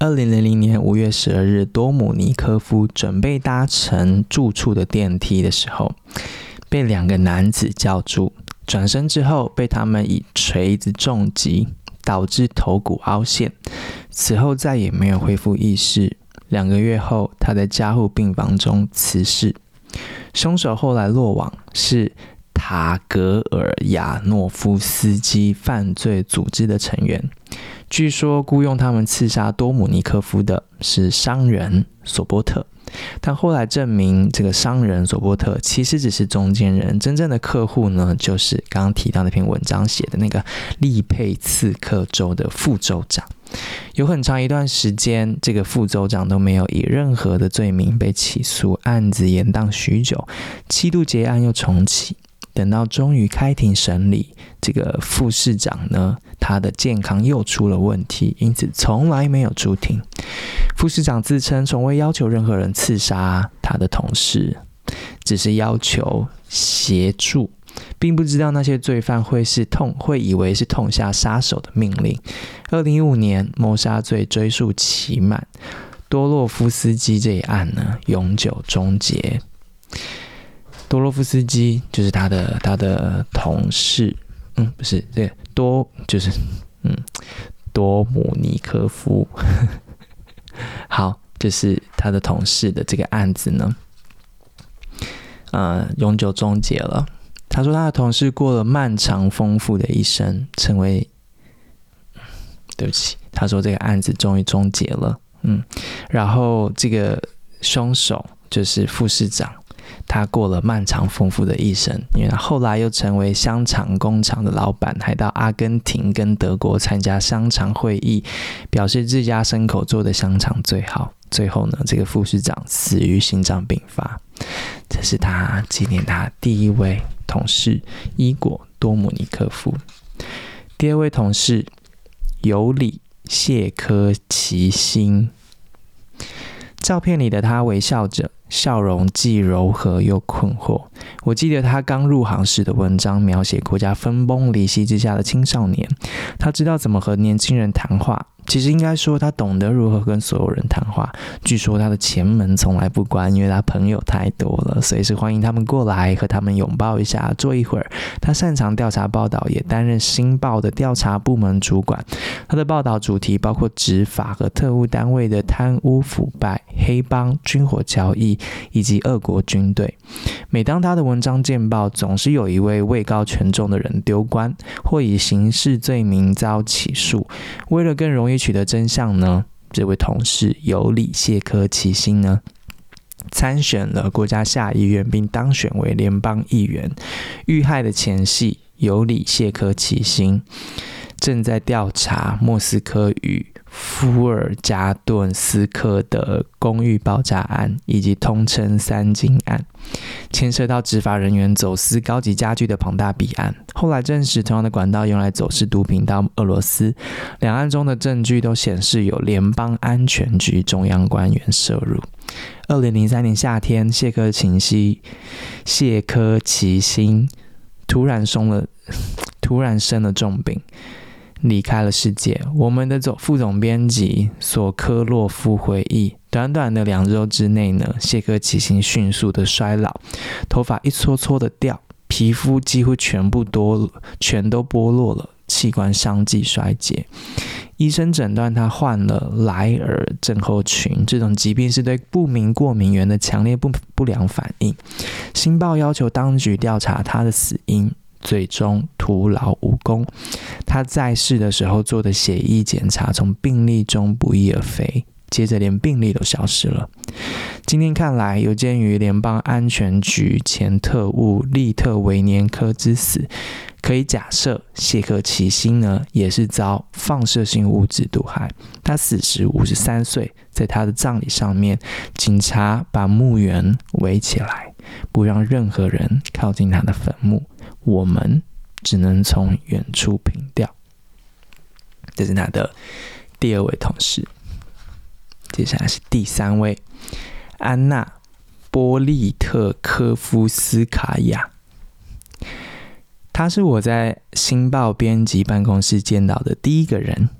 二零零零年五月十二日，多姆尼科夫准备搭乘住处的电梯的时候，被两个男子叫住。转身之后，被他们以锤子重击，导致头骨凹陷。此后再也没有恢复意识。两个月后，他在加护病房中辞世。凶手后来落网，是塔格尔亚诺夫斯基犯罪组织的成员。据说雇佣他们刺杀多姆尼科夫的是商人索波特，但后来证明这个商人索波特其实只是中间人，真正的客户呢，就是刚刚提到那篇文章写的那个利佩茨克州的副州长。有很长一段时间，这个副州长都没有以任何的罪名被起诉，案子延宕许久，七度结案又重启。等到终于开庭审理，这个副市长呢，他的健康又出了问题，因此从来没有出庭。副市长自称从未要求任何人刺杀他的同事，只是要求协助，并不知道那些罪犯会是痛，会以为是痛下杀手的命令。二零一五年谋杀罪追诉期满，多洛夫斯基这一案呢，永久终结。多洛夫斯基就是他的他的同事，嗯，不是这个多，就是嗯，多姆尼科夫。好，就是他的同事的这个案子呢，呃，永久终结了。他说他的同事过了漫长丰富的一生，成为，对不起，他说这个案子终于终结了。嗯，然后这个凶手就是副市长。他过了漫长丰富的一生，因为他后来又成为香肠工厂的老板，还到阿根廷跟德国参加香肠会议，表示自家牲口做的香肠最好。最后呢，这个副市长死于心脏病发。这是他纪念他第一位同事伊果多姆尼科夫，第二位同事尤里谢科奇辛。照片里的他微笑着。笑容既柔和又困惑。我记得他刚入行时的文章，描写国家分崩离析之下的青少年。他知道怎么和年轻人谈话。其实应该说，他懂得如何跟所有人谈话。据说他的前门从来不关，因为他朋友太多了，随时欢迎他们过来和他们拥抱一下，坐一会儿。他擅长调查报道，也担任《新报》的调查部门主管。他的报道主题包括执法和特务单位的贪污腐败、黑帮、军火交易以及俄国军队。每当他的文章见报，总是有一位位高权重的人丢官，或以刑事罪名遭起诉。为了更容易取得真相呢，这位同事尤里谢科奇辛呢，参选了国家下议院，并当选为联邦议员。遇害的前夕，尤里谢科奇辛正在调查莫斯科与福尔加顿斯克的公寓爆炸案，以及通称“三金案”，牵涉到执法人员走私高级家具的庞大弊案。后来证实，同样的管道用来走私毒品到俄罗斯。两案中的证据都显示有联邦安全局中央官员涉入。二零零三年夏天，谢科琴西、谢科奇辛突然生了，突然生了重病。离开了世界。我们的总副总编辑索科洛夫回忆，短短的两周之内呢，谢科齐辛迅速的衰老，头发一撮撮的掉，皮肤几乎全部多全都剥落了，器官相继衰竭。医生诊断他患了莱尔症候群，这种疾病是对不明过敏原的强烈不不良反应。新报要求当局调查他的死因。最终徒劳无功。他在世的时候做的血液检查从病历中不翼而飞，接着连病历都消失了。今天看来，有鉴于联邦安全局前特务利特维年科之死，可以假设谢克齐辛呢也是遭放射性物质毒害。他死时五十三岁，在他的葬礼上面，警察把墓园围起来，不让任何人靠近他的坟墓。我们只能从远处凭吊。这是他的第二位同事。接下来是第三位，安娜·波利特科夫斯卡娅。他是我在《新报》编辑办公室见到的第一个人。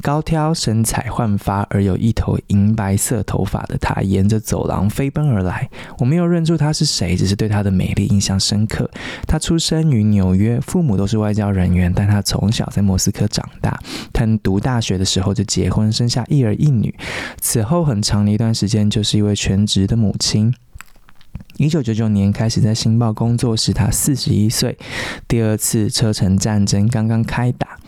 高挑、身材焕发而有一头银白色头发的她，沿着走廊飞奔而来。我没有认出她是谁，只是对她的美丽印象深刻。她出生于纽约，父母都是外交人员，但她从小在莫斯科长大。她读大学的时候就结婚，生下一儿一女。此后很长的一段时间，就是一位全职的母亲。一九九九年开始在《星报》工作时，她四十一岁。第二次车臣战争刚刚开打。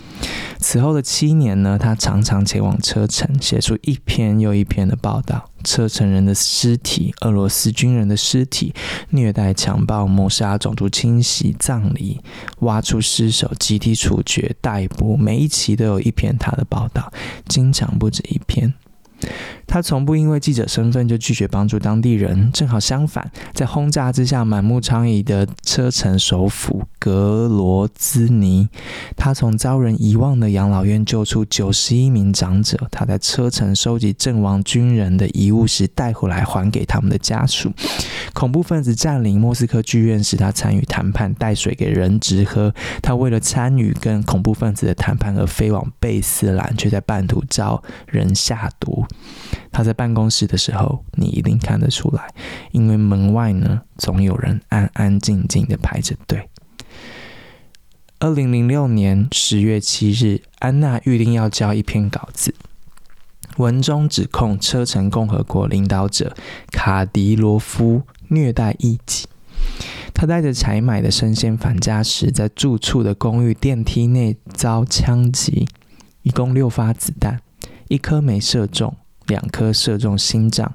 此后的七年呢，他常常前往车臣，写出一篇又一篇的报道。车臣人的尸体、俄罗斯军人的尸体、虐待、强暴、谋杀、种族清洗、葬礼、挖出尸首、集体处决、逮捕，每一期都有一篇他的报道，经常不止一篇。他从不因为记者身份就拒绝帮助当地人，正好相反，在轰炸之下满目疮痍的车臣首府格罗兹尼，他从遭人遗忘的养老院救出九十一名长者。他在车臣收集阵亡军人的遗物时带回来还给他们的家属。恐怖分子占领莫斯科剧院时，他参与谈判，带水给人质喝。他为了参与跟恐怖分子的谈判而飞往贝斯兰，却在半途遭人下毒。他在办公室的时候，你一定看得出来，因为门外呢，总有人安安静静的排着队。二零零六年十月七日，安娜预定要交一篇稿子，文中指控车臣共和国领导者卡迪罗夫虐待异己。他带着采买的生鲜返家时，在住处的公寓电梯内遭枪击，一共六发子弹，一颗没射中，两颗射中心脏，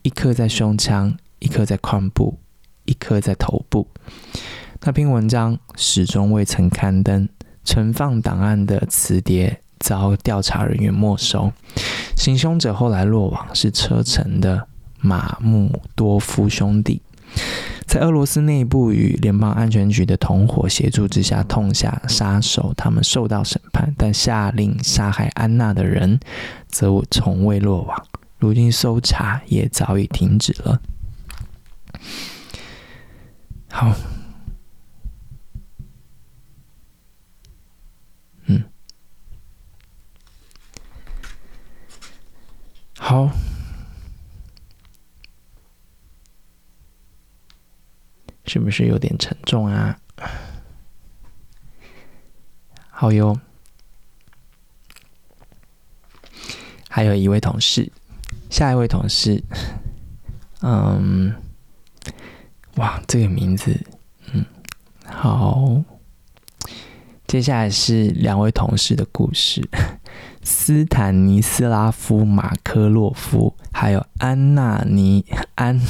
一颗在胸腔，一颗在髋部，一颗在头部。那篇文章始终未曾刊登，存放档案的磁碟遭调查人员没收。行凶者后来落网，是车臣的马木多夫兄弟，在俄罗斯内部与联邦安全局的同伙协助之下，痛下杀手。他们受到审判，但下令杀害安娜的人则从未落网。如今搜查也早已停止了。好。嗯好，是不是有点沉重啊？好哟，还有一位同事，下一位同事，嗯，哇，这个名字，嗯，好，接下来是两位同事的故事。斯坦尼斯拉夫·马科洛夫，还有安娜尼安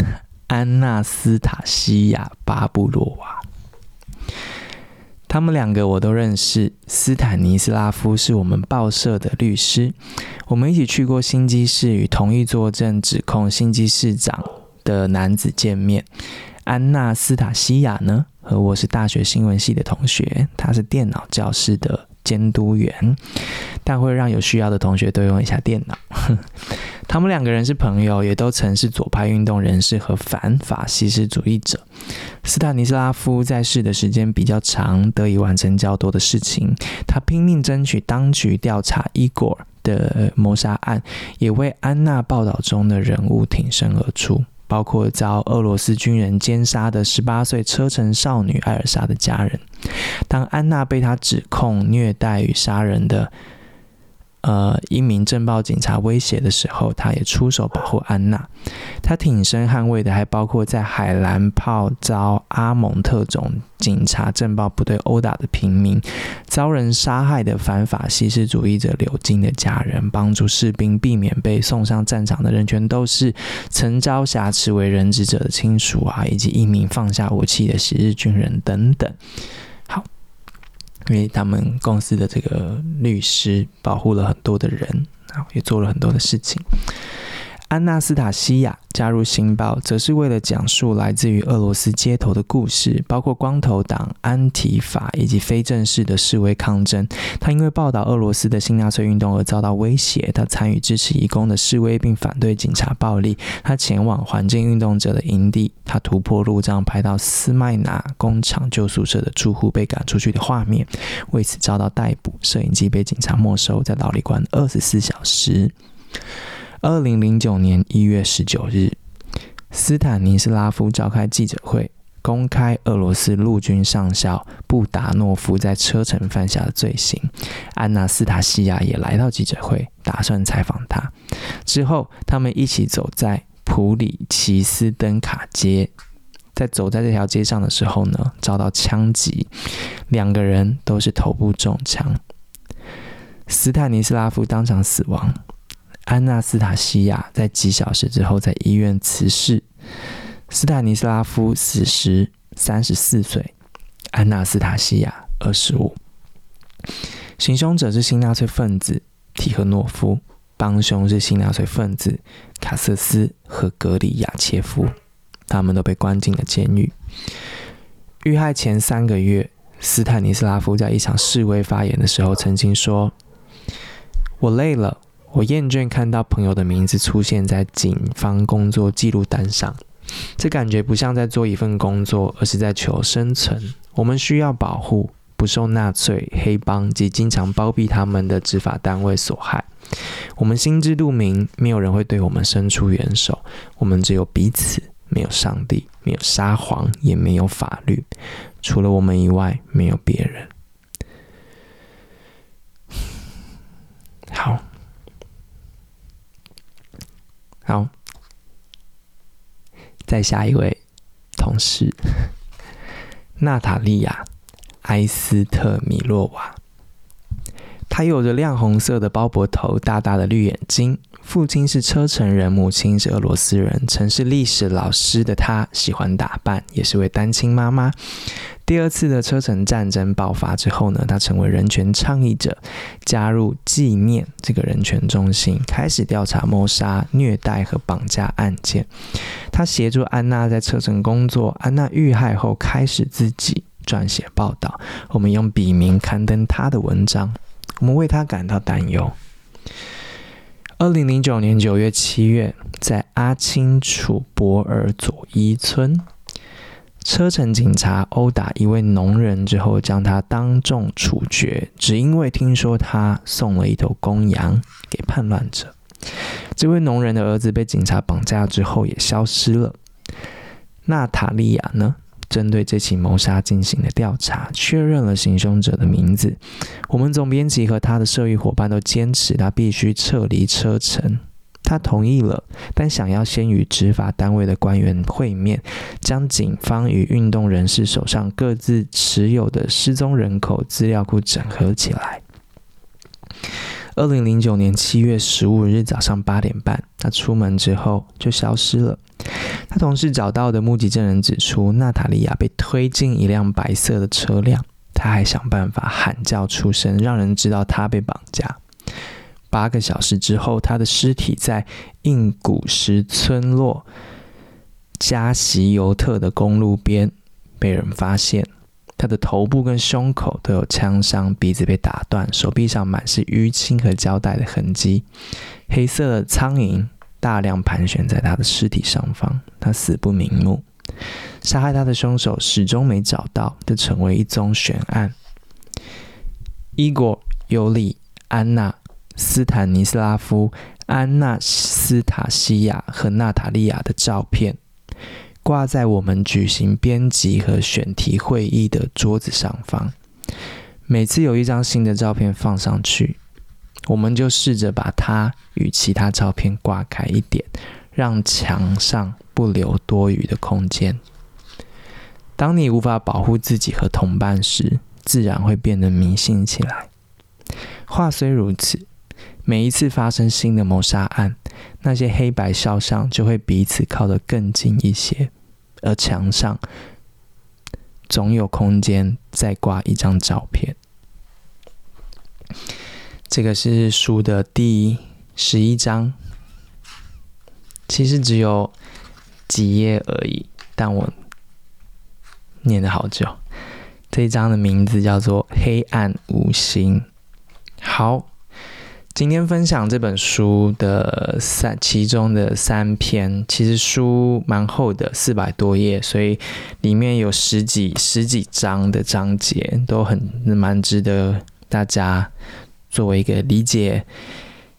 安娜斯塔西亚·巴布洛娃，他们两个我都认识。斯坦尼斯拉夫是我们报社的律师，我们一起去过新基市与同意作证指控新基市长的男子见面。安娜斯塔西亚呢，和我是大学新闻系的同学，他是电脑教室的。监督员，但会让有需要的同学都用一下电脑。他们两个人是朋友，也都曾是左派运动人士和反法西斯主义者。斯坦尼斯拉夫在世的时间比较长，得以完成较多的事情。他拼命争取当局调查伊果的谋杀案，也为安娜报道中的人物挺身而出。包括遭俄罗斯军人奸杀的十八岁车臣少女艾尔莎的家人。当安娜被他指控虐待与杀人的。呃，一名政报警察威胁的时候，他也出手保护安娜。他挺身捍卫的还包括在海兰泡遭阿蒙特种警察政报部队殴打的平民，遭人杀害的反法西斯主义者柳金的家人，帮助士兵避免被送上战场的人权斗士，曾遭挟持为人质者的亲属啊，以及一名放下武器的昔日军人等等。因为他们公司的这个律师保护了很多的人，啊，也做了很多的事情。安娜斯塔西亚加入《新报》，则是为了讲述来自于俄罗斯街头的故事，包括光头党、安提法以及非正式的示威抗争。他因为报道俄罗斯的新纳粹运动而遭到威胁，他参与支持移工的示威，并反对警察暴力。他前往环境运动者的营地，他突破路障，拍到斯麦拿工厂旧宿舍的住户被赶出去的画面，为此遭到逮捕，摄影机被警察没收，在牢里关二十四小时。二零零九年一月十九日，斯坦尼斯拉夫召开记者会，公开俄罗斯陆军上校布达诺夫在车臣犯下的罪行。安娜斯塔西亚也来到记者会，打算采访他。之后，他们一起走在普里奇斯登卡街，在走在这条街上的时候呢，遭到枪击，两个人都是头部中枪。斯坦尼斯拉夫当场死亡。安娜斯塔西亚在几小时之后在医院辞世。斯坦尼斯拉夫死时三十四岁，安娜斯塔西亚二十五。行凶者是新纳粹分子提赫诺夫，帮凶是新纳粹分子卡瑟斯和格里亚切夫，他们都被关进了监狱。遇害前三个月，斯坦尼斯拉夫在一场示威发言的时候曾经说：“我累了。”我厌倦看到朋友的名字出现在警方工作记录单上，这感觉不像在做一份工作，而是在求生存。我们需要保护，不受纳粹、黑帮及经常包庇他们的执法单位所害。我们心知肚明，没有人会对我们伸出援手，我们只有彼此，没有上帝，没有沙皇，也没有法律，除了我们以外，没有别人。好，好，再下一位同事，娜塔莉亚·埃斯特米洛娃。她有着亮红色的包脖头，大大的绿眼睛。父亲是车臣人，母亲是俄罗斯人。曾是历史老师的她，喜欢打扮，也是位单亲妈妈。第二次的车臣战争爆发之后呢，他成为人权倡议者，加入纪念这个人权中心，开始调查谋杀、虐待和绑架案件。他协助安娜在车臣工作。安娜遇害后，开始自己撰写报道。我们用笔名刊登她的文章。我们为他感到担忧。二零零九年九月、七月，在阿清楚博尔佐伊村，车臣警察殴打一位农人之后，将他当众处决，只因为听说他送了一头公羊给叛乱者。这位农人的儿子被警察绑架之后也消失了。娜塔莉亚呢？针对这起谋杀进行了调查，确认了行凶者的名字。我们总编辑和他的社运伙伴都坚持他必须撤离车臣。他同意了，但想要先与执法单位的官员会面，将警方与运动人士手上各自持有的失踪人口资料库整合起来。二零零九年七月十五日早上八点半，他出门之后就消失了。他同事找到的目击证人指出，娜塔莉亚被推进一辆白色的车辆，他还想办法喊叫出声，让人知道他被绑架。八个小时之后，他的尸体在印古什村落加席尤特的公路边被人发现。他的头部跟胸口都有枪伤，鼻子被打断，手臂上满是淤青和胶带的痕迹。黑色的苍蝇。大量盘旋在他的尸体上方，他死不瞑目。杀害他的凶手始终没找到，这成为一宗悬案。伊果、尤里、安娜、斯坦尼斯拉夫、安娜斯塔西亚和娜塔莉亚的照片挂在我们举行编辑和选题会议的桌子上方。每次有一张新的照片放上去，我们就试着把它与其他照片挂开一点，让墙上不留多余的空间。当你无法保护自己和同伴时，自然会变得迷信起来。话虽如此，每一次发生新的谋杀案，那些黑白肖像就会彼此靠得更近一些，而墙上总有空间再挂一张照片。这个是书的第十一章，其实只有几页而已，但我念了好久。这一章的名字叫做《黑暗无心》。好，今天分享这本书的三其中的三篇，其实书蛮厚的，四百多页，所以里面有十几十几章的章节，都很蛮值得大家。作为一个理解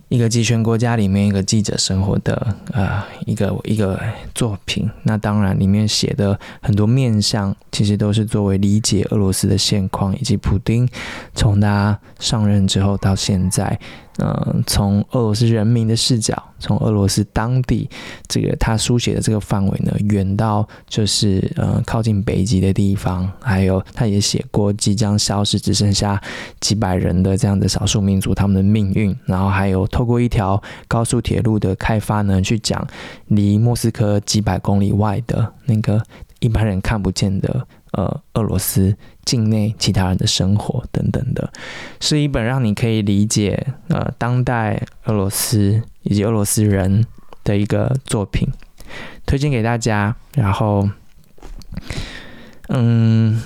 一个极权国家里面一个记者生活的呃一个一个作品，那当然里面写的很多面向，其实都是作为理解俄罗斯的现况以及普丁从他上任之后到现在。嗯，从俄罗斯人民的视角，从俄罗斯当地这个他书写的这个范围呢，远到就是呃靠近北极的地方，还有他也写过即将消失只剩下几百人的这样的少数民族他们的命运，然后还有透过一条高速铁路的开发呢，去讲离莫斯科几百公里外的那个一般人看不见的。呃，俄罗斯境内其他人的生活等等的，是一本让你可以理解呃当代俄罗斯以及俄罗斯人的一个作品，推荐给大家。然后，嗯，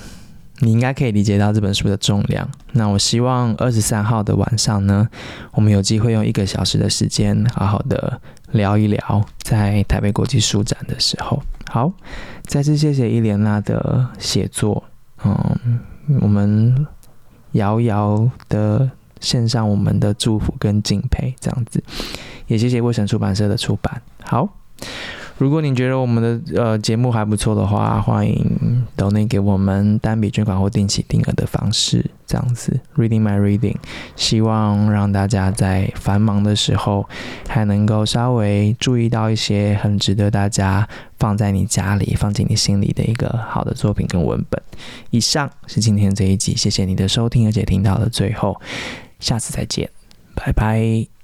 你应该可以理解到这本书的重量。那我希望二十三号的晚上呢，我们有机会用一个小时的时间，好好的聊一聊，在台北国际书展的时候。好，再次谢谢伊莲娜的写作。嗯，我们遥遥的献上我们的祝福跟敬佩，这样子。也谢谢卫城出版社的出版。好。如果你觉得我们的呃节目还不错的话，欢迎到内给我们单笔捐款或定期定额的方式，这样子。Reading my reading，希望让大家在繁忙的时候还能够稍微注意到一些很值得大家放在你家里、放进你心里的一个好的作品跟文本。以上是今天这一集，谢谢你的收听，而且听到了最后，下次再见，拜拜。